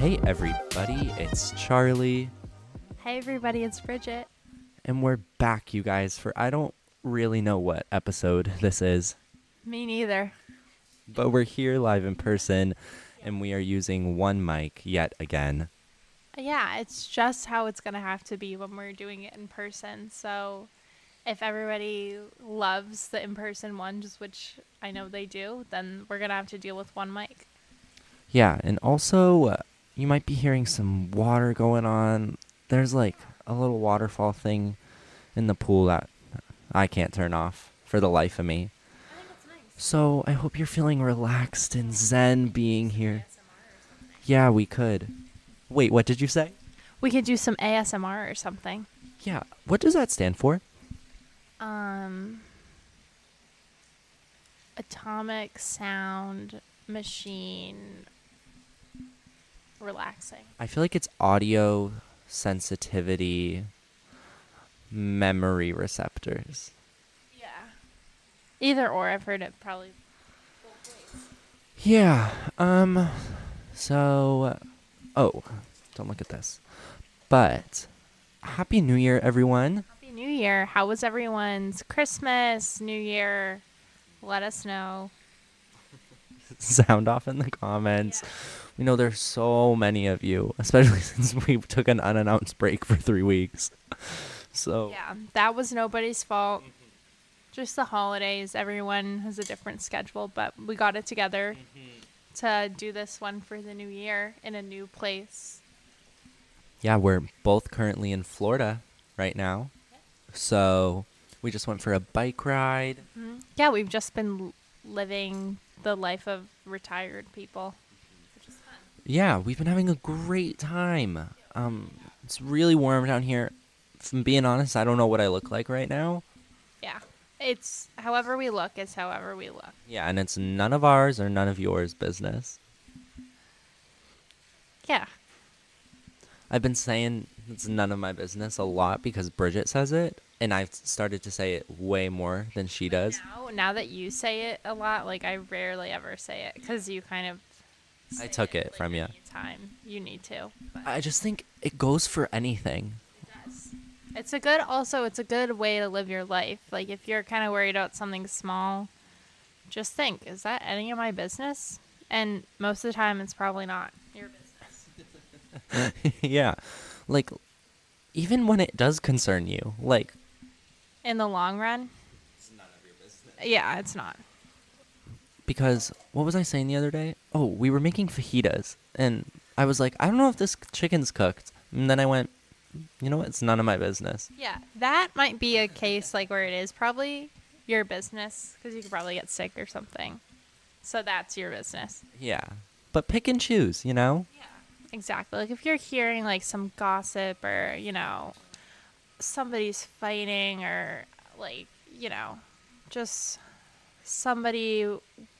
Hey, everybody, it's Charlie, Hey everybody, it's Bridget. and we're back, you guys, for I don't really know what episode this is, Me neither. but we're here live in person, and we are using one mic yet again. Yeah, it's just how it's going to have to be when we're doing it in person. So if everybody loves the in person ones, which I know they do, then we're going to have to deal with one mic. Yeah, and also, uh, you might be hearing some water going on. There's like a little waterfall thing in the pool that I can't turn off for the life of me. So I hope you're feeling relaxed and zen being here. Yeah, we could. Wait, what did you say? We could do some ASMR or something. Yeah, what does that stand for? Um, atomic sound machine relaxing. I feel like it's audio sensitivity memory receptors. Yeah. Either or, I've heard it probably. Yeah. Um so oh, don't look at this. But happy new year everyone. Happy New Year. How was everyone's Christmas, New Year? Let us know. Sound off in the comments. We know there's so many of you, especially since we took an unannounced break for 3 weeks. So Yeah, that was nobody's fault. Just the holidays. Everyone has a different schedule, but we got it together mm-hmm. to do this one for the new year in a new place. yeah, we're both currently in Florida right now. So we just went for a bike ride. Mm-hmm. Yeah, we've just been living the life of retired people. Which is fun. Yeah, we've been having a great time. Um, it's really warm down here. From being honest, I don't know what I look like right now. Yeah. It's however we look is however we look. Yeah, and it's none of ours or none of yours business. Yeah. I've been saying it's none of my business a lot because Bridget says it, and I've started to say it way more than she does. Now, now that you say it a lot, like I rarely ever say it because you kind of. I took it like, from you. Time you need to. But I just think it goes for anything. it does. It's a good. Also, it's a good way to live your life. Like if you're kind of worried about something small, just think: Is that any of my business? And most of the time, it's probably not. yeah, like even when it does concern you, like In the long run. It's none of your business. yeah, it's not. because what was I saying the other day? Oh, we were making fajitas, and I was like, I don't know if this chicken's cooked. And then I went, you know what? It's none of my business. Yeah, that might be a case like where it is probably your business because you could probably get sick or something. So that's your business. Yeah, but pick and choose, you know. Yeah, exactly. Like if you're hearing like some gossip or you know somebody's fighting or like you know just somebody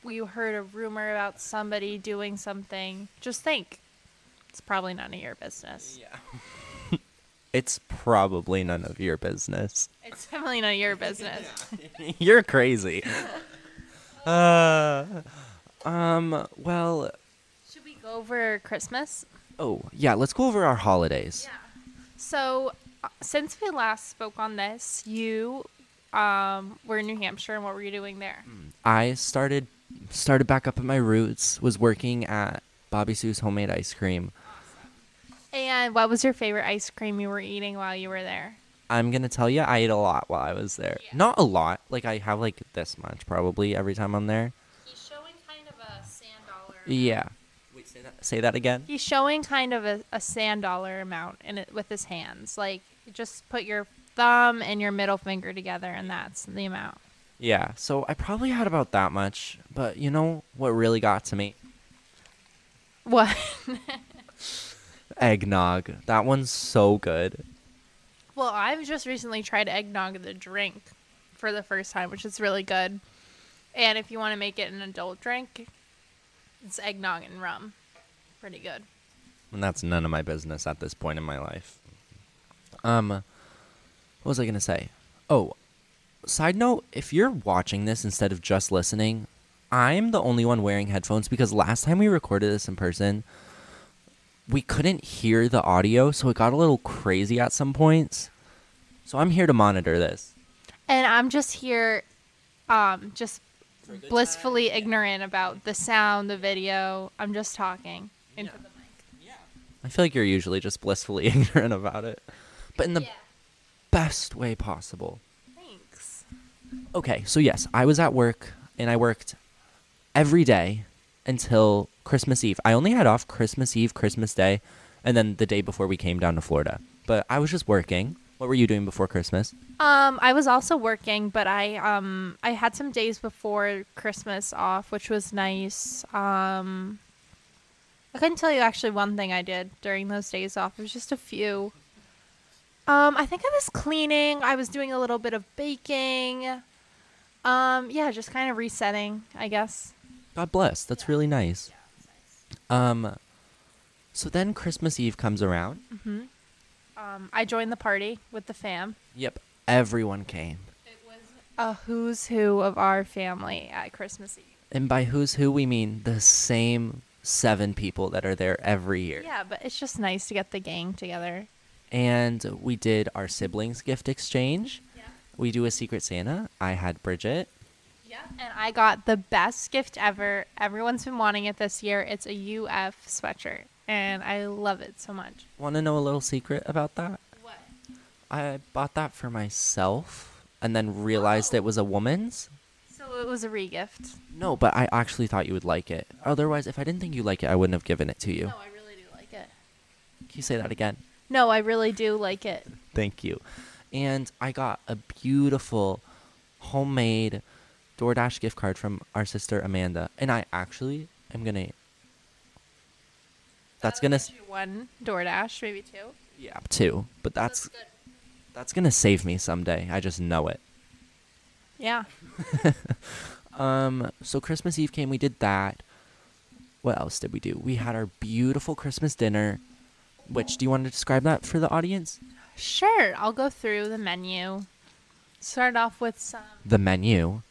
you heard a rumor about somebody doing something, just think it's probably none of your business. Yeah. it's probably none of your business. It's definitely none of your business. You're crazy. uh, um. Well. Should we go over Christmas? Oh yeah. Let's go over our holidays. So, uh, since we last spoke on this, you um, were in New Hampshire, and what were you doing there? I started started back up at my roots. Was working at Bobbi Sue's homemade ice cream. And what was your favorite ice cream you were eating while you were there? I'm gonna tell you, I ate a lot while I was there. Yeah. Not a lot. Like I have like this much probably every time I'm there. He's showing kind of a sand dollar. Yeah. Wait, say that. Say that again. He's showing kind of a, a sand dollar amount in it with his hands. Like, just put your thumb and your middle finger together, and that's the amount. Yeah. So I probably had about that much. But you know what really got to me? What? Eggnog. That one's so good. well, I've just recently tried eggnog the drink for the first time, which is really good. And if you want to make it an adult drink, it's eggnog and rum. Pretty good. And that's none of my business at this point in my life. Um, what was I gonna say? Oh, side note: if you're watching this instead of just listening, I'm the only one wearing headphones because last time we recorded this in person, we couldn't hear the audio, so it got a little crazy at some points. So I'm here to monitor this. And I'm just here, um, just blissfully ignorant about the sound, the video. I'm just talking into the mic. I feel like you're usually just blissfully ignorant about it, but in the best way possible. Thanks. Okay, so yes, I was at work and I worked every day until Christmas Eve. I only had off Christmas Eve, Christmas Day, and then the day before we came down to Florida. But I was just working. What were you doing before Christmas? Um, I was also working, but I um I had some days before Christmas off, which was nice. Um, I couldn't tell you actually one thing I did during those days off. It was just a few. Um, I think I was cleaning. I was doing a little bit of baking. Um, yeah, just kind of resetting, I guess. God bless. That's really nice. Um, so then Christmas Eve comes around. hmm Um, I joined the party with the fam. Yep, everyone came. It was a who's who of our family at Christmas Eve. And by who's who, we mean the same seven people that are there every year. Yeah, but it's just nice to get the gang together. And we did our siblings gift exchange. Yeah. We do a Secret Santa. I had Bridget. Yeah. And I got the best gift ever. Everyone's been wanting it this year. It's a UF sweatshirt. And I love it so much. Want to know a little secret about that? What? I bought that for myself and then realized it was a woman's. It was a regift. No, but I actually thought you would like it. Otherwise, if I didn't think you like it, I wouldn't have given it to you. No, I really do like it. Can you say that again? No, I really do like it. Thank you. And I got a beautiful homemade DoorDash gift card from our sister Amanda. And I actually am going to. That's going to. One DoorDash, maybe two. Yeah, two. But that's good. that's going to save me someday. I just know it. Yeah. Um, so Christmas Eve came, we did that. What else did we do? We had our beautiful Christmas dinner. Which do you want to describe that for the audience? Sure. I'll go through the menu. Start off with some. The menu.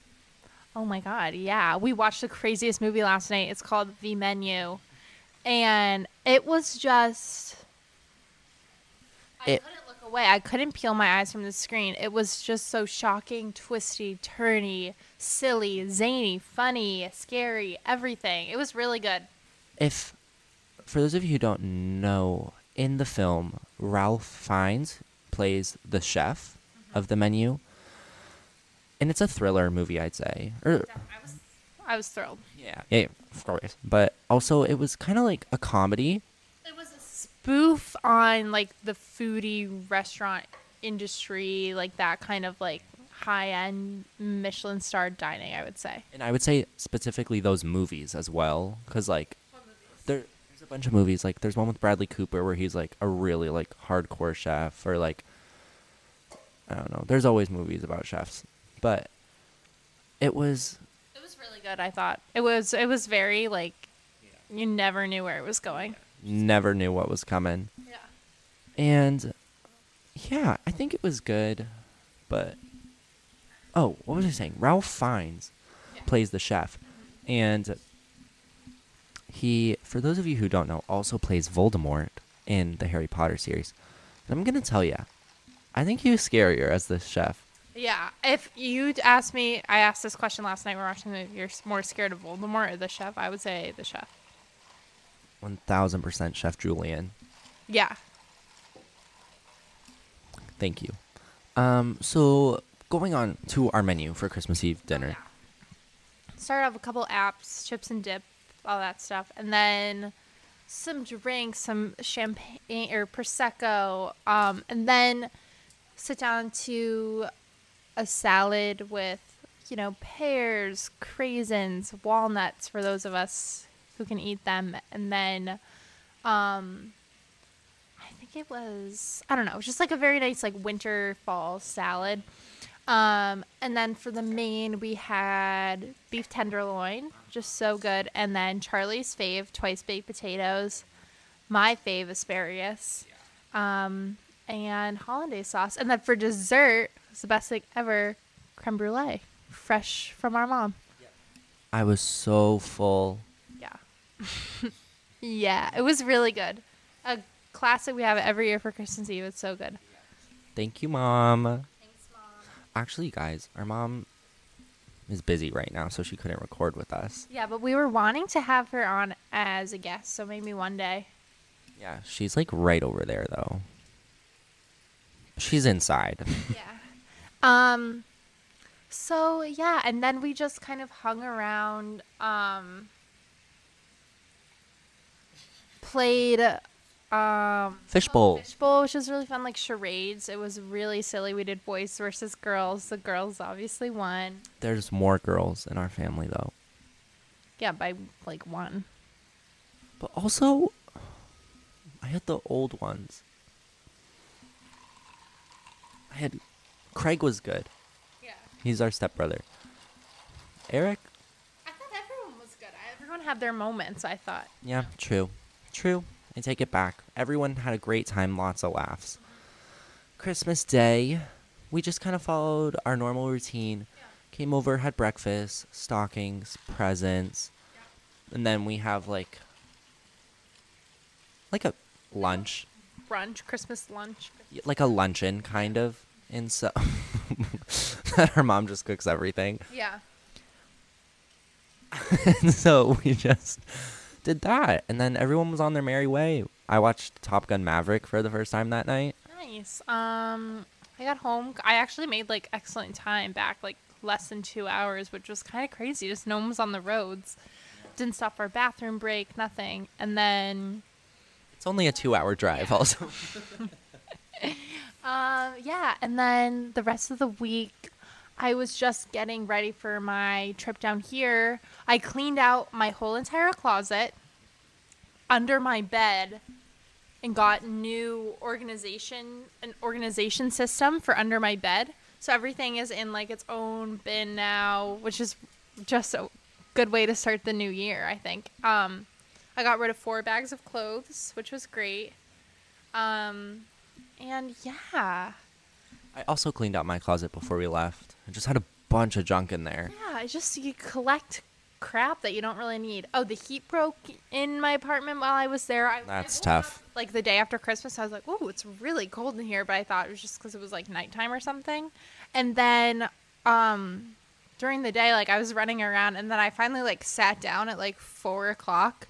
Oh my god, yeah. We watched the craziest movie last night. It's called The Menu. And it was just I It- couldn't away. I couldn't peel my eyes from the screen. It was just so shocking, twisty, turny, silly, zany, funny, scary, everything. It was really good. If for those of you who don't know, in the film, Ralph Fiennes plays the chef mm-hmm. of the menu. And it's a thriller movie, I'd say. Er, or I was I was thrilled. yeah, yeah, of course. But also it was kind of like a comedy. Spoof on like the foodie restaurant industry, like that kind of like high end Michelin star dining, I would say. And I would say specifically those movies as well, because like there, there's a bunch of movies. Like there's one with Bradley Cooper where he's like a really like hardcore chef, or like I don't know. There's always movies about chefs, but it was It was really good, I thought. It was it was very like you never knew where it was going. Never knew what was coming, Yeah. and yeah, I think it was good, but oh, what was I saying? Ralph Fiennes Yeah. plays the chef, and he, for those of you who don't know, also plays Voldemort in the Harry Potter series. And I'm gonna tell you, I think he was scarier as the chef. Yeah. If you'd asked me I asked this question last night when we were watching the you're more scared of Voldemort or the chef, I would say the chef. One thousand percent Chef Julian. Yeah. Thank you. Um, so going on to our menu for Christmas Eve dinner. Start off a couple apps, chips and dip, all that stuff, and then some drinks, some champagne or prosecco, um, and then sit down to a salad with you know pears, craisins, walnuts for those of us who can eat them, and then um, I think it was I don't know, it was just like a very nice like winter fall salad. Um, and then for the main, we had beef tenderloin, just so good. And then Charlie's fave, twice baked potatoes. My fave, asparagus. Um, and hollandaise sauce. And then for dessert, it's the best thing ever, creme brulee, fresh from our mom. I was so full. Yeah. yeah, it was really good. a classic we have every year for Christmas Eve. It's so good. Thank you, mom. Thanks, mom. Actually, guys, our mom is busy right now, so she couldn't record with us. Yeah, but we were wanting to have her on as a guest, so maybe one day. Yeah, she's like right over there though. She's inside. yeah. Um so yeah, and then we just kind of hung around um played um Fishbowl. Fishbowl, which was really fun, like charades. It was really silly. We did boys versus girls. The girls obviously won. There's more girls in our family though. Yeah, by like one. But also I had the old ones. I had Craig was good. Yeah. He's our stepbrother. Eric, I thought everyone was good. Everyone had their moments, I thought. yeah, true. True. I take it back. Everyone had a great time, lots of laughs. Christmas Day, we just kind of followed our normal routine. Came over, had breakfast, stockings, presents, and then we have like like a lunch, Brunch, Christmas lunch. like a luncheon kind of. And so that her mom just cooks everything. Yeah. and so we just did that. And then everyone was on their merry way. I watched Top Gun Maverick for the first time that night. Nice. Um, I got home. I actually made like excellent time back, like less than two hours, which was kind of crazy. Just no one was on the roads. Didn't stop for a bathroom break, nothing. And then, It's only a two hour drive, also. um, yeah. And then the rest of the week, I was just getting ready for my trip down here. I cleaned out my whole entire closet under my bed and got new organization an organization system for under my bed. So everything is in like its own bin now, which is just a good way to start the new year, I think. Um I got rid of four bags of clothes, which was great. Um and yeah. I also cleaned out my closet before we left. I just had a bunch of junk in there. Yeah, I just you collect crap that you don't really need. Oh, the heat broke in my apartment while I was there. I, That's I tough. up, like the day after Christmas, I was like, "Oh, it's really cold in here," but I thought it was just because it was like nighttime or something. And then, um, during the day, like I was running around, and then I finally like sat down at like four o'clock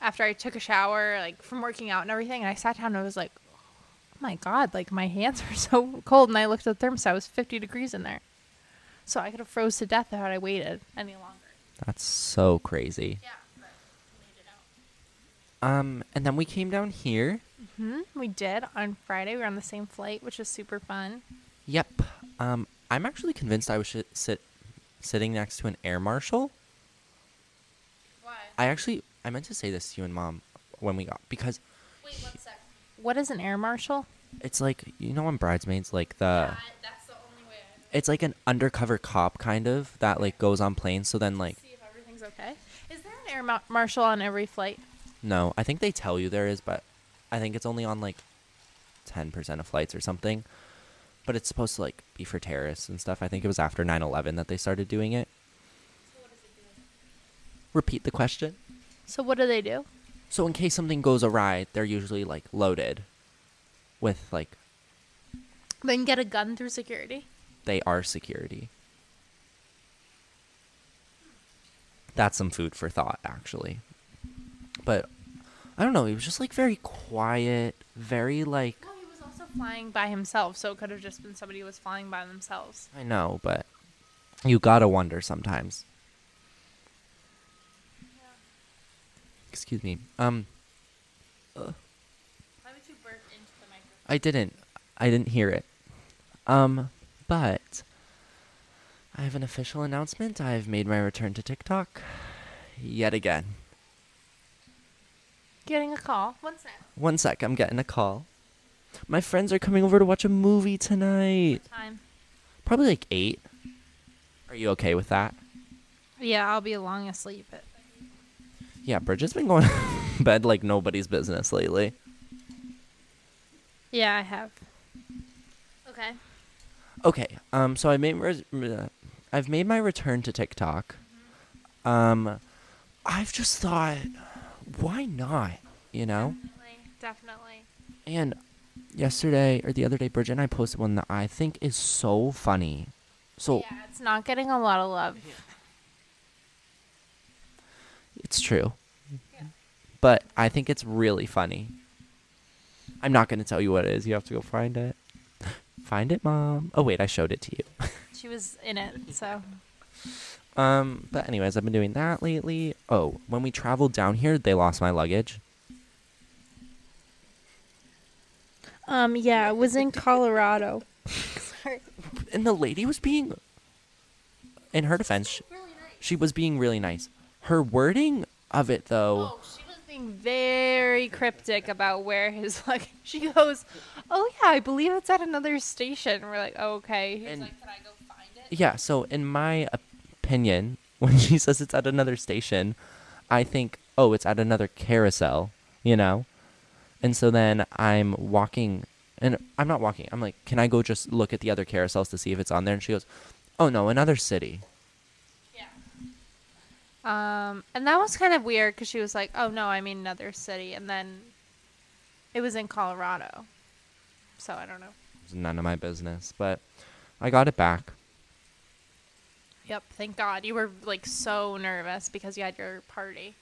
after I took a shower, like from working out and everything. And I sat down and I was like, "Oh my god!" Like my hands are so cold. And I looked at the thermostat; it was fifty degrees in there. So I could have froze to death if I waited any longer. That's so crazy. Yeah, but we made it out. Um, and then we came down here. Hmm, we did on Friday. We were on the same flight, which was super fun. Yep. Um, I'm actually convinced I was sh- sit sitting next to an air marshal. Why? I actually I meant to say this to you and mom when we got because Wait one sec. What is an air marshal? it's like you know on bridesmaids like the that's the only way I it's like an undercover cop kind of that like goes on planes so then like see if everything's okay. Is there an air ma- marshal on every flight? no i think they tell you there is but i think it's only on like 10% of flights or something but it's supposed to like be for terrorists and stuff i think it was after 9-11 that they started doing it repeat the question So what do they do? so in case something goes awry they're usually like loaded with like Then get a gun through security. They are security that's some food for thought actually but i don't know he was just like very quiet very like Well, he was also flying by himself, so it could have just been somebody who was flying by themselves. i know but you gotta wonder sometimes excuse me um Why would you burp into the microphone? i didn't i didn't hear it um but i have an official announcement i've made my return to tiktok yet again Getting a call. One sec. One sec, I'm getting a call. My friends are coming over to watch a movie tonight. What Time. Probably like 8. Are you okay with that? Yeah, I'll be long asleep. But Yeah, Bridget's been going to bed like nobody's business lately. yeah, I have. Okay. Okay, um, so I made res- uh, I've made my return to TikTok. Um, I've just thought, why not? You know, Definitely. definitely. And yesterday or the other day, Bridget and I posted one that I think is so funny. So yeah, it's not getting a lot of love. it's true. Yeah. But I think it's really funny. I'm not going to tell you what it is. You have to go find it. Find it, mom. Oh wait, I showed it to you. She was in it, so Um, but anyways, I've been doing that lately. Oh, when we traveled down here, they lost my luggage. um yeah, it was in Colorado. Sorry. And the lady was being in her defense, sh- Really nice. she was being really nice. Her wording of it though, Oh, being very cryptic about where his like. She goes, "Oh yeah, I believe it's at another station." We're like, oh, "Okay." He's And- like, "Can I go find it?" yeah, so in my opinion, when she says it's at another station, I think, "Oh, it's at another carousel," you know? And so then I'm walking and I'm not walking. I'm like, "Can I go just look at the other carousels to see if it's on there?" And she goes, "Oh no, another city." Um, and that was kind of weird because she was like, "Oh no, I mean another city," and then it was in Colorado. So I don't know. It's none of my business, but I got it back. Yep. Thank God you were like so nervous because you had your party.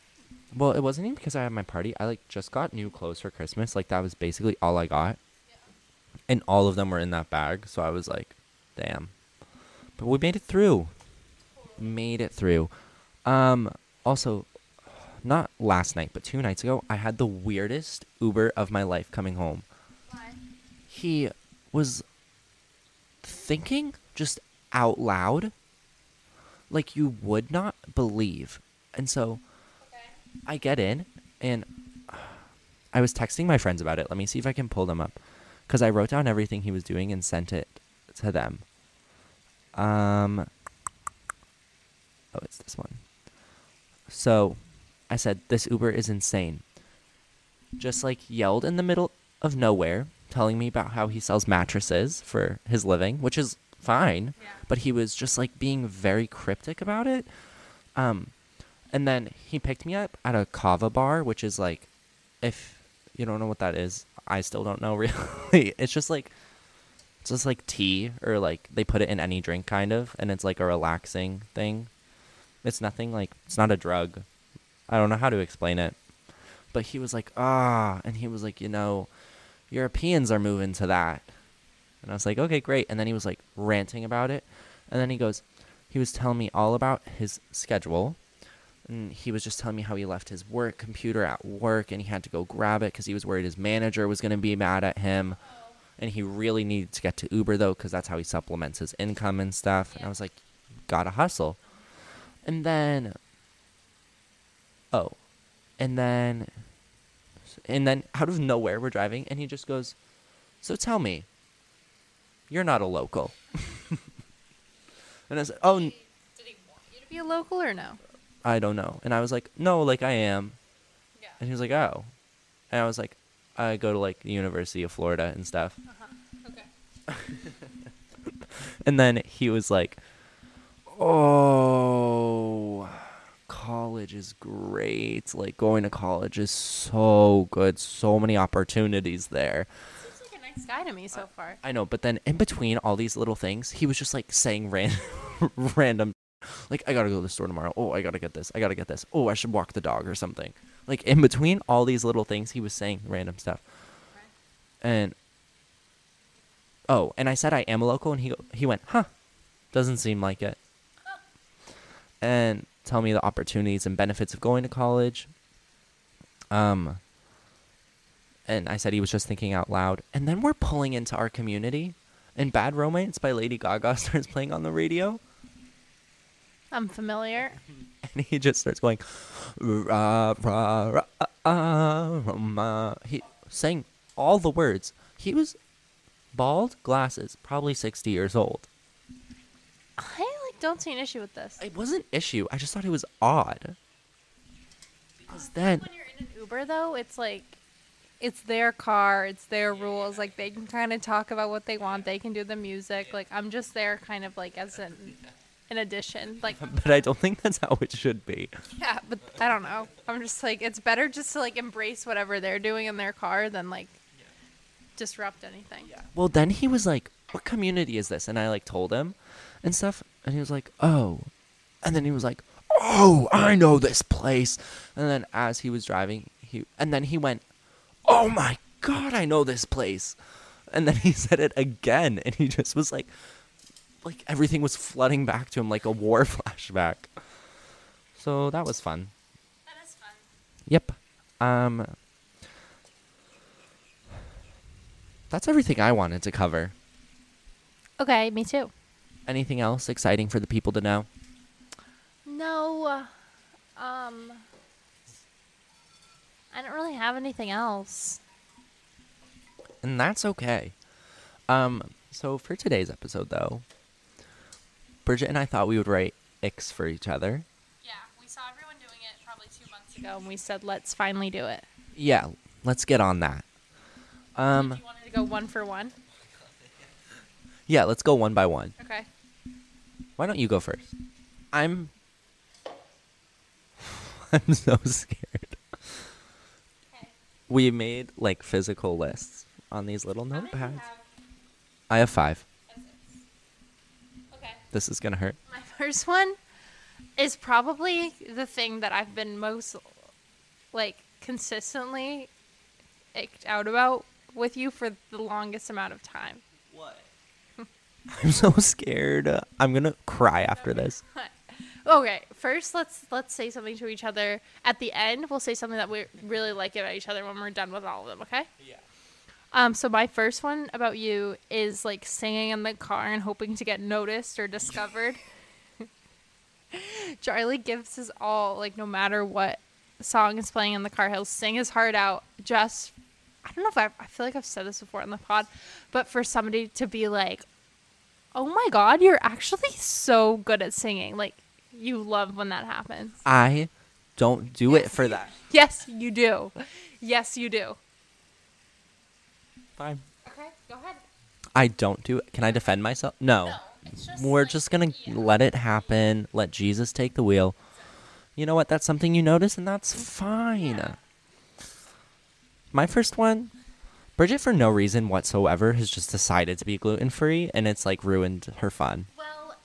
Well, it wasn't even because I had my party. I like just got new clothes for Christmas. Like that was basically all I got. And all of them were in that bag, so I was like, damn. But we made it through. Made it through. Um also not last night, but two nights ago, I had the weirdest Uber of my life coming home. Why? He was thinking just out loud like you would not believe. And so Okay. I get in and I was texting my friends about it. Let me see if I can pull them up cuz I wrote down everything he was doing and sent it to them. Um Oh, it's this one. So, I said this Uber is insane. Just like yelled in the middle of nowhere telling me about how he sells mattresses for his living, which is fine Yeah. but he was just like being very cryptic about it. Um, and then he picked me up at a kava bar, which is like, if you don't know what that is, I still don't know really. it's just like, it's just like tea or like they put it in any drink kind of, and it's like a relaxing thing. It's nothing like it's not a drug. I don't know how to explain it, but he was like, ah, and he was like, you know, Europeans are moving to that. And I was like, okay, great. And then he was like ranting about it. And then he goes, he was telling me all about his schedule. And he was just telling me how he left his work computer at work and he had to go grab it because he was worried his manager was going to be mad at him. And he really needed to get to Uber though because that's how he supplements his income and stuff. And I was like, gotta hustle. And then, oh, and then, and then out of nowhere we're driving and he just goes, so tell me, you're not a local. and I said, oh, n- Did he want you to be a local or no? I don't know. And I was like, no, like I am. Yeah. And he was like, oh. And I was like, I go to like the University of Florida and stuff. Uh-huh. Okay. And then he was like, oh, college is great. Like going to college is so good. So many opportunities there. Seems like a nice guy to me so far. I know, but then in between all these little things, he was just like saying ran- random, like I gotta go to the store tomorrow. Oh, I gotta get this. I gotta get this. Oh, I should walk the dog or something. Like in between all these little things, he was saying random stuff. And oh, and I said I am a local, and he he went, huh? Doesn't seem like it. And tell me the opportunities and benefits of going to college. Um. And I said he was just thinking out loud. And then we're pulling into our community, and "Bad Romance" by Lady Gaga starts playing on the radio, I'm familiar. and he just starts going, rah, rah, rah, ah, ah, rah, he sang all the words. He was bald, glasses, probably sixty years old. I don't see an issue with this. It wasn't issue. I just thought it was odd. Because then, when you're in an Uber though, it's like it's their car, it's their rules. Like they can kind of talk about what they want. They can do the music. Like I'm just there, kind of like as an in addition. Like, but I don't think that's how it should be. yeah, but I don't know. I'm just like, it's better just to like embrace whatever they're doing in their car than like disrupt anything. Yeah. Well, then he was like, "What community is this?" And I like told him and stuff, and he was like, "Oh," and then he was like, "Oh, I know this place." And then as he was driving, he and then he went, "Oh my god, I know this place," and then he said it again, and he just was like, like everything was flooding back to him like a war flashback. So that was fun. That is fun. Yep. Um. That's everything I wanted to cover. Okay, me too. Anything else exciting for the people to know? No, um, I don't really have anything else. And that's okay. Um, so for today's episode though, Bridget and I thought we would write icks for each other. Yeah, we saw everyone doing it probably two months ago, and we said, let's finally do it. Yeah, let's get on that. Um, you wanted to go one for one? yeah, let's go one by one. Okay. Why don't you go first? I'm I'm so scared. Okay. We made like physical lists on these little notepads. I have 5. Okay. This is going to hurt. My first one is probably the thing that I've been most like consistently icked out about with you for the longest amount of time. What? I'm so scared. I'm going to cry after this. Okay, first let's let's say something to each other. At the end, we'll say something that we really like about each other when we're done with all of them. Okay. Yeah. Um. So my first one about you is like singing in the car and hoping to get noticed or discovered. Charlie gives his all, like no matter what song is playing in the car, he'll sing his heart out. Just, I don't know if I, I feel like I've said this before on the pod, but for somebody to be like, "Oh my God, you're actually so good at singing!" Like you love when that happens. I don't do it for that. Yes, you do. Yes, you do. Fine. Okay, go ahead. I don't do it. Can I defend myself? No. it's We're just going to let it happen. Let Jesus take the wheel. You know what? That's something you notice, and that's fine. My first one Bridget, for no reason whatsoever, has just decided to be gluten free, and it's like ruined her fun. Well,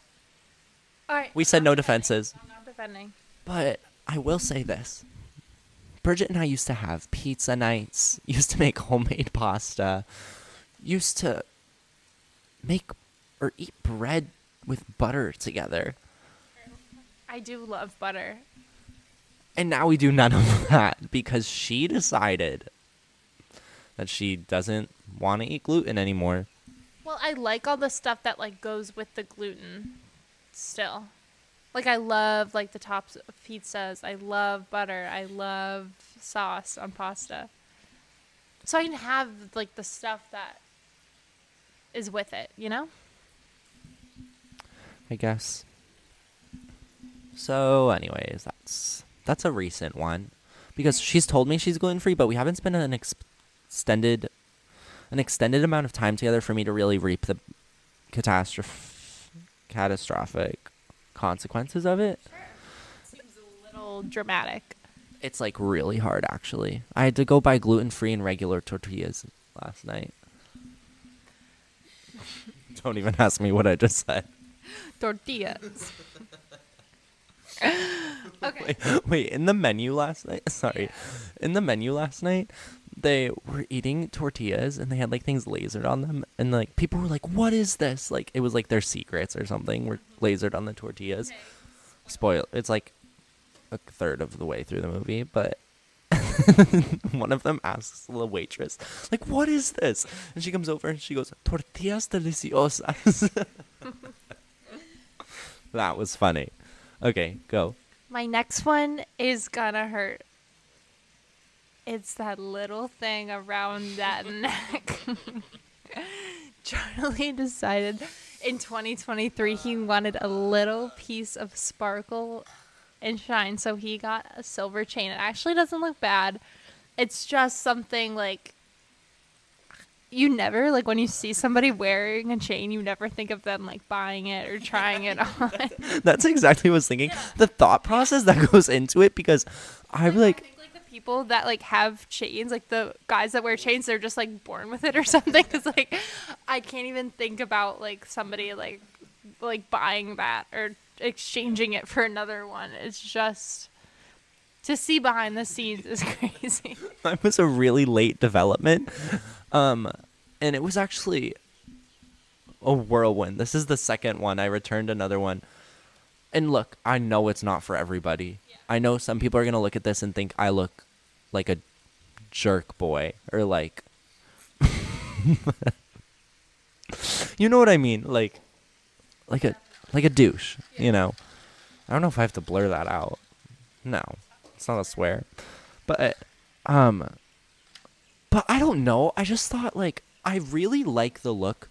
all right. We said no defenses. I'm not defending. But I will say this. Bridget and I used to have pizza nights, used to make homemade pasta, used to make or eat bread with butter together. I do love butter. And now we do none of that because she decided that she doesn't want to eat gluten anymore. Well, I like all the stuff that like goes with the gluten. Still, like I love like the tops of pizzas. I love butter. I love sauce on pasta. So I can have like the stuff that is with it. You know? I guess. So, anyways, that's that's a recent one because she's told me she's gluten free, but we haven't spent an ex- extended an extended amount of time together for me to really reap the catastrophe catastrophic consequences of it. Seems a little dramatic. It's like really hard actually. I had to go buy gluten free and regular tortillas last night. Don't even ask me what I just said. Tortillas. okay. Wait, wait, in the menu last night, sorry, in the menu last night, they were eating tortillas and they had like things lasered on them, and like people were like, "What is this?" Like it was like their secrets or something were lasered on the tortillas. Spoil. It's like a third of the way through the movie, but one of them asks the waitress, like, "What is this?" And she comes over and she goes, "Tortillas deliciosas." that was funny. Okay, go. My next one is gonna hurt. It's that little thing around that neck. Charlie decided in 2023 he wanted a little piece of sparkle and shine, so he got a silver chain. It actually doesn't look bad. It's just something like you never like when you see somebody wearing a chain, you never think of them like buying it or trying it on. That's exactly what I was thinking. The thought process that goes into it because I'm I like, think like the people that like have chains, like the guys that wear chains, they're just like born with it or something. Cause like I can't even think about like somebody like like buying that or exchanging it for another one. It's just to see behind the scenes is crazy. I was a really late development. Um, and it was actually a whirlwind. This is the second one. I returned another one. And look, I know it's not for everybody. I know some people are going to look at this and think I look like a jerk boy or like You know what I mean? Like like a like a douche, you know. I don't know if I have to blur that out. No. It's not a swear. But um but I don't know. I just thought like I really like the look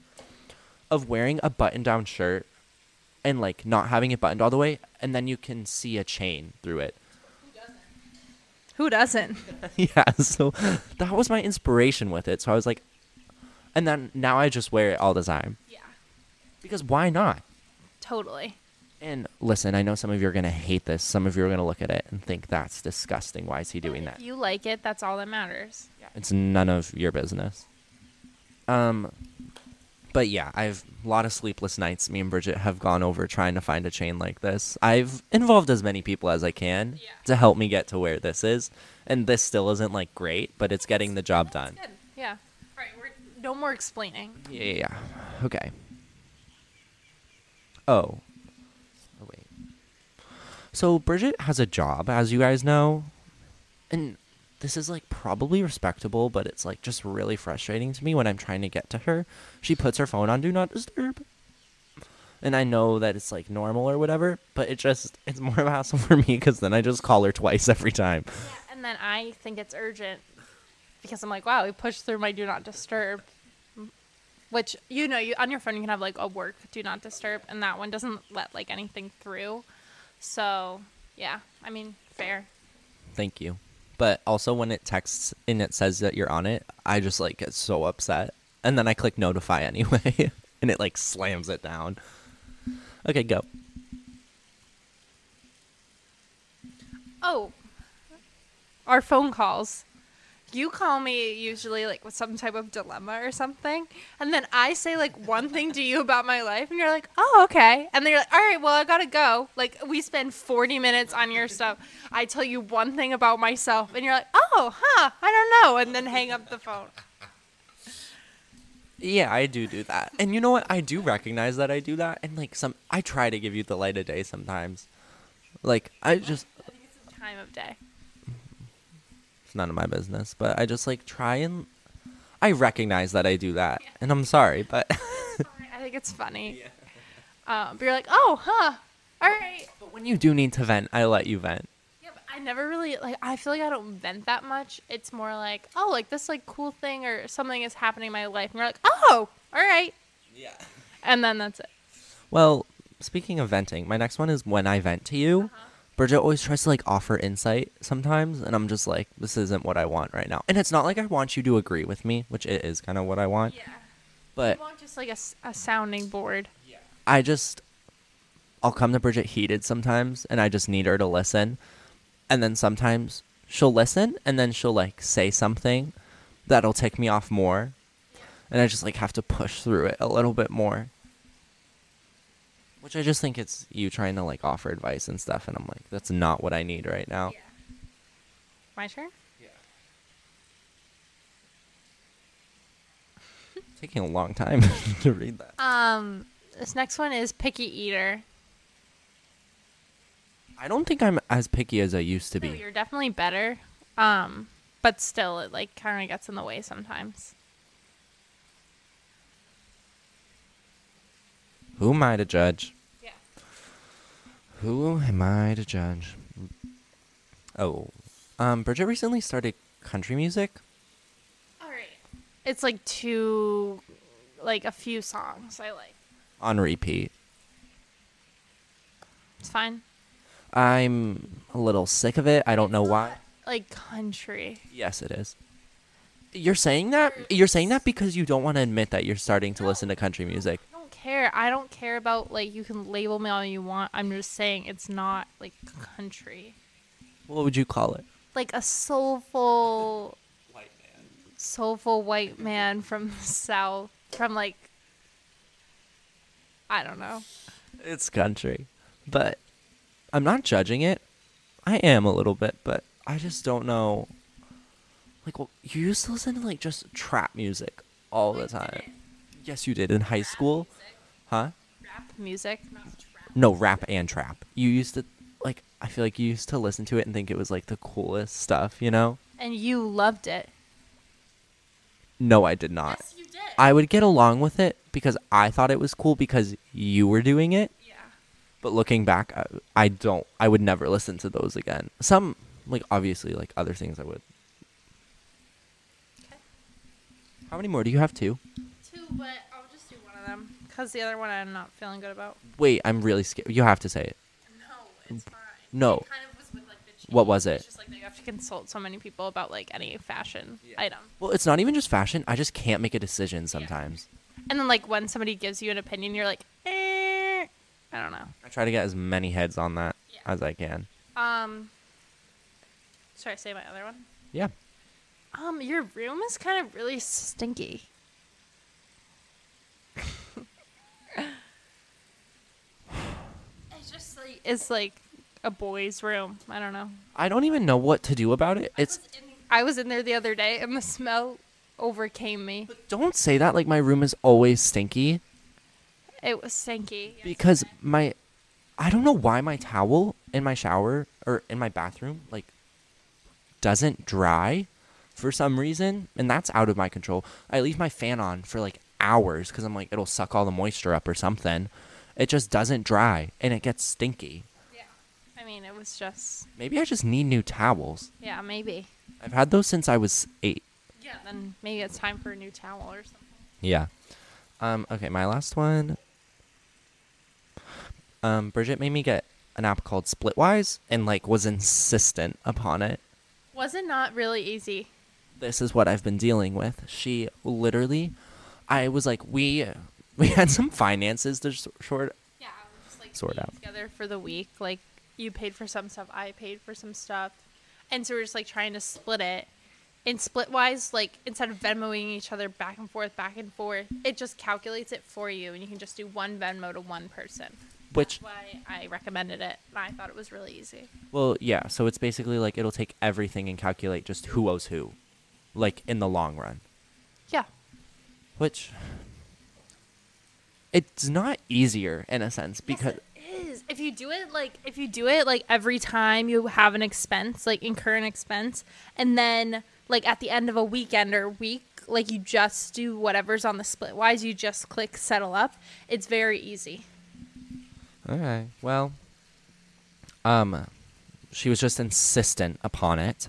of wearing a button-down shirt and like not having it buttoned all the way and then you can see a chain through it. Who doesn't? Who doesn't? Yeah, so that was my inspiration with it. So I was like and then now I just wear it all the time Yeah. because why not? Totally. And listen, I know some of you are going to hate this. Some of you are going to look at it and think that's disgusting. Why is he doing that? If you like it, that's all that matters. Yeah. It's none of your business. Um, but yeah, I've a lot of sleepless nights. Me and Bridget have gone over trying to find a chain like this. I've involved as many people as I can Yeah. to help me get to where this is, and this still isn't like great, but it's getting the job done. Good. Yeah. All right. We're no more explaining. Yeah, yeah, yeah. Okay. Oh. Wait. So Bridget has a job, as you guys know, and this is like probably respectable, but it's like just really frustrating to me when I'm trying to get to her. She puts her phone on do not disturb. And I know that it's like normal or whatever, but it just it's more of a hassle for me because then I just call her twice every time. And then I think it's urgent because I'm like, wow, we pushed through my do not disturb. Which you know, you on your phone you can have like a work do not disturb, and that one doesn't let like anything through. So yeah, I mean, fair. Thank you. But also when it texts and it says that you're on it, I just like get so upset. And then I click notify anyway and it like slams it down. Okay, go. Oh, our phone calls. You call me usually like with some type of dilemma or something, and then I say like one thing to you about my life, and you're like, "Oh, okay," and then you're like, "All right, well, I gotta go." Like we spend 40 minutes on your stuff. I tell you one thing about myself, and you're like, "Oh, huh, I don't know," and then hang up the phone. Yeah, I do do that. And you know what? I do recognize that I do that and like some I try to give you the light of day sometimes. Like I just I think it's the time of day. It's none of my business, but I just like try and I recognize that I do that. And I'm sorry, but I think it's funny. Um, but you're like, "Oh, huh, all right." but when you do need to vent, I let you vent. Yeah, but I never really like. I feel like I don't vent that much. It's more like, oh, like this like cool thing or something is happening in my life, and you're like, oh, all right, Yeah. and then that's it. Well, speaking of venting, my next one is when I vent to you. Bridget always tries to like offer insight sometimes, and I'm just like, this isn't what I want right now. And it's not like I want you to agree with me, which it is kind of what I want, Yeah, but I want just like a sounding board. Yeah. I just, I'll come to Bridget heated sometimes, and I just need her to listen. And then sometimes she'll listen, and then she'll like say something that'll tick me off more. And I just like have to push through it a little bit more. Which I just think it's you trying to like offer advice and stuff, and I'm like, that's not what I need right now. My turn. Yeah. Taking a long time to read that. Um, this next one is picky eater. I don't think I'm as picky as I used to No, be. you're definitely better. Um, but still, it like kind of gets in the way sometimes. Who am I to judge? Yeah. Who am I to judge? Oh, um, Bridget recently started country music. All right. It's like two, like a few songs I like. on repeat. It's fine. I'm a little sick of it. I don't know why. Like country. Yes, it is. You're saying that? You're saying that because you don't want to admit that you're starting to listen to country music. I don't care. I don't care about like you can label me all you want. I'm just saying it's not like country. What would you call it? Like a soulful soulful white man from the south from like I don't know. It's country. But I'm not judging it. I am a little bit, but I just don't know. Like, well, you used to listen to like just trap music all the time. Yes, you did in high school. Huh? Rap music. No, rap and trap. You used to like I feel like you used to listen to it and think it was like the coolest stuff, you know? And you loved it. No, I did not. Yes, you did. I would get along with it because I thought it was cool because you were doing it. yeah. But looking back, I, I don't. I would never listen to those again. Some, like obviously, like other things, I would. Okay. How many more do you have? Two. Two, but I'll just do one of them because the other one I'm not feeling good about. Wait, I'm really scared. You have to say it. No, it's fine. No. It kind of was with like the What was it? It's just like that you have to consult so many people about like any fashion Yeah. item. Well, it's not even just fashion. I just can't make a decision sometimes. And then like when somebody gives you an opinion, you're like, eh, I don't know. I try to get as many heads on that Yeah. as I can. Um, should I say my other one? Yeah. Um, your room is kind of really stinky. It's just like it's like a boy's room. I don't know. I don't even know what to do about it. It's I was in there the other day and the smell overcame me. don't say that like my room is always stinky It was stinky. because my I don't know why my towel in my shower or in my bathroom like doesn't dry for some reason and that's out of my control. I leave my fan on for like hours cuz I'm like it'll suck all the moisture up or something. It just doesn't dry and it gets stinky. Yeah. I mean, it was just Maybe I just need new towels. yeah, maybe. I've had those since I was 8. Yeah. Then maybe it's time for a new towel or something. Yeah. Um, okay, my last one. Um, Bridget made me get an app called Splitwise and like was insistent upon it. Was it not really easy? This is what I've been dealing with. She literally I was like we we had some finances to s- short Yeah, just like Sort out. together for the week. Like you paid for some stuff, I paid for some stuff, and so we're just like trying to split it. In Splitwise, like instead of Venmoing each other back and forth, back and forth, it just calculates it for you, and you can just do one Venmo to one person. which That's why I recommended it, and I thought it was really easy. well, yeah, so it's basically like it'll take everything and calculate just who owes who. Like in the long run. Which it's not easier in a sense because it is. If you do it like if you do it like every time you have an expense, like incur an expense, and then like at the end of a weekend or week, like you just do whatever's on the Splitwise, you just click settle up. It's very easy. Okay. Well, um, she was just insistent upon it.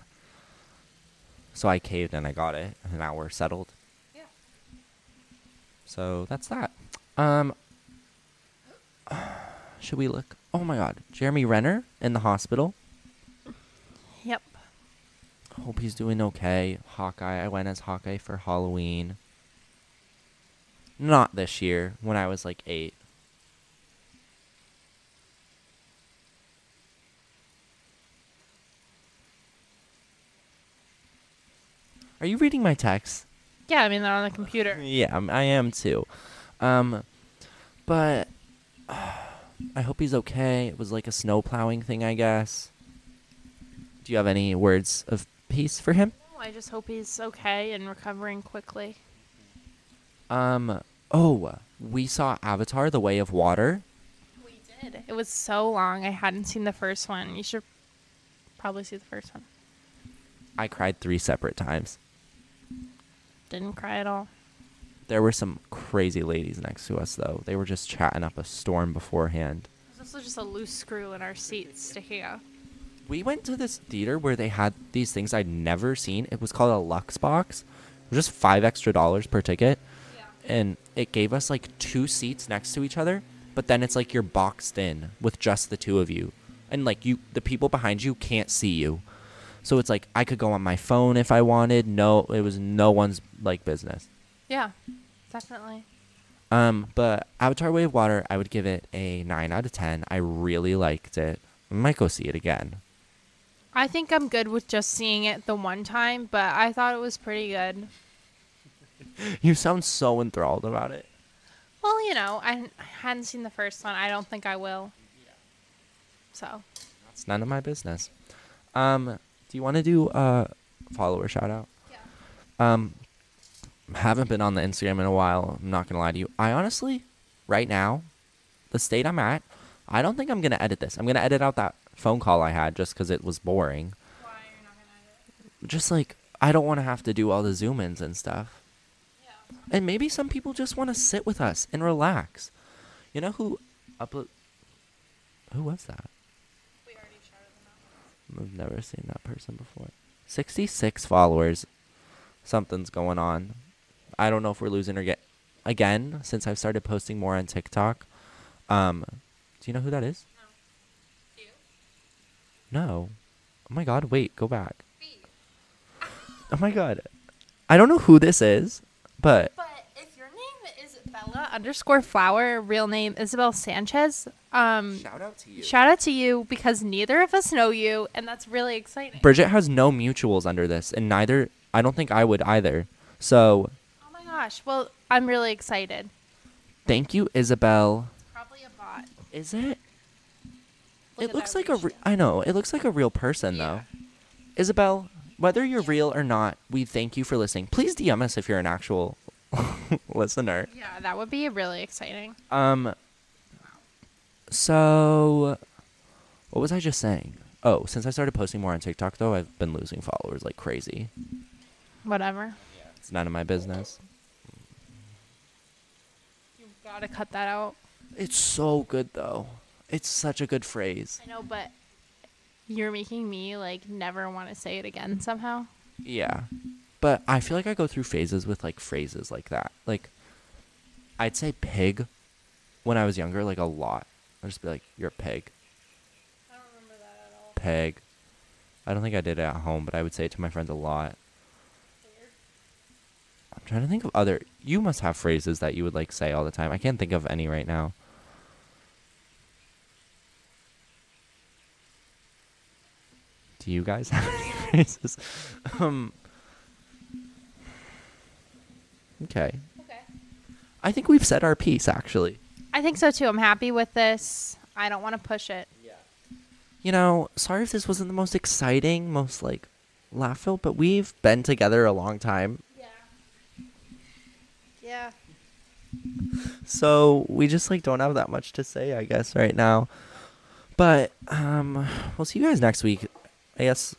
So I caved and I got it, and now we're settled. So that's that. Um, should we look? Oh my God, Jeremy Renner in the hospital. Yep. Hope he's doing okay. Hawkeye. I went as Hawkeye for Halloween. Not this year, when I was like eight. Are you reading my text? Yeah, I mean they're on the computer. Yeah, I'm- I am too. Um, but I hope he's okay. It was like a snow plowing thing, I guess. Do you have any words of peace for him? I just hope he's okay and recovering quickly. Um, oh, we saw Avatar: The Way of Water. We did. It was so long. I hadn't seen the first one. You should probably see the first one. I cried three separate times. Didn't cry at all. There were some crazy ladies next to us, though. They were just chatting up a storm beforehand. There's also just a loose screw in our seats sticking out. We went to this theater where they had these things I'd never seen. It was called a Lux Box. It was just five extra dollars per ticket. And it gave us like two seats next to each other, but then it's like you're boxed in with just the two of you. And like you the people behind you can't see you. So it's like I could go on my phone if I wanted. No, it was no one's like business. Yeah, definitely. Um, but Avatar Way of Water, I would give it a nine out of ten. I really liked it. I might go see it again. I think I'm good with just seeing it the one time, but I thought it was pretty good. You sound so enthralled about it. Well, you know, I I hadn't seen the first one. I don't think I will. So, It's none of my business. Um, do you want to do a follower shout out? yeah. Um, haven't been on the Instagram in a while. I'm not gonna lie to you. I honestly, right now, the state I'm at, I don't think I'm gonna edit this. I'm gonna edit out that phone call I had just because it was boring. Why you're not gonna Just like I don't want to have to do all the zoom ins and stuff. Yeah. And maybe some people just want to sit with us and relax. You know who upload? Who was that? We already shouted them out. I've never seen that person before. 66 followers. Something's going on. I don't know if we're losing or get again since I've started posting more on TikTok. Um, do you know who that is? You? No. Oh my god, wait, go back. Oh my god. I don't know who this is, but But name is Bella underscore flower, real name Isabel Sanchez, um, shout out to you. shout out to you because neither of us know you, and that's really exciting. Bridget has no mutuals under this, and neither I don't think I would either. So, oh my gosh. Well, I'm really excited. thank you, Isabel. Probably a bot. Is it? Look it looks like a. Re- I know. It looks like a real person though. Isabel, whether you're real or not, we thank you for listening. Please DM us if you're an actual listener. Yeah, that would be really exciting. Um. So, what was I just saying? Oh, since I started posting more on TikTok, though, I've been losing followers like crazy. Whatever. It's none of my business. You've got to cut that out. It's so good though. It's such a good phrase. I know, but you're making me like never want to say it again somehow. Yeah. But I feel like I go through phases with like phrases like that. Like I'd say pig when I was younger like a lot. I'd just be like, You're a pig. I don't remember that at all. Pig. I don't think I did it at home, but I would say it to my friends a lot. I'm trying to think of other you must have phrases that you would like say all the time. I can't think of any right now. Do you guys have any phrases? Um Okay. Okay. I think we've said our piece actually. I think so too. I'm happy with this. I don't want to push it. Yeah. You know, sorry if this wasn't the most exciting, most like laugh filled, but we've been together a long time. Yeah. Yeah. So we just like don't have that much to say, I guess, right now. But um we'll see you guys next week. I guess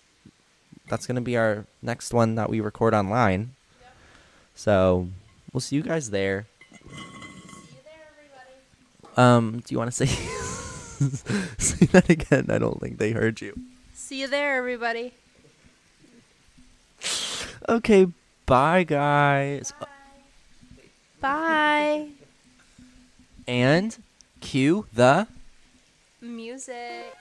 that's gonna be our next one that we record online. So we'll see you guys there. See you there, everybody. Um, do you wanna say say that again? I don't think they heard you. See you there, everybody. Okay, bye guys. Bye. And cue the Music.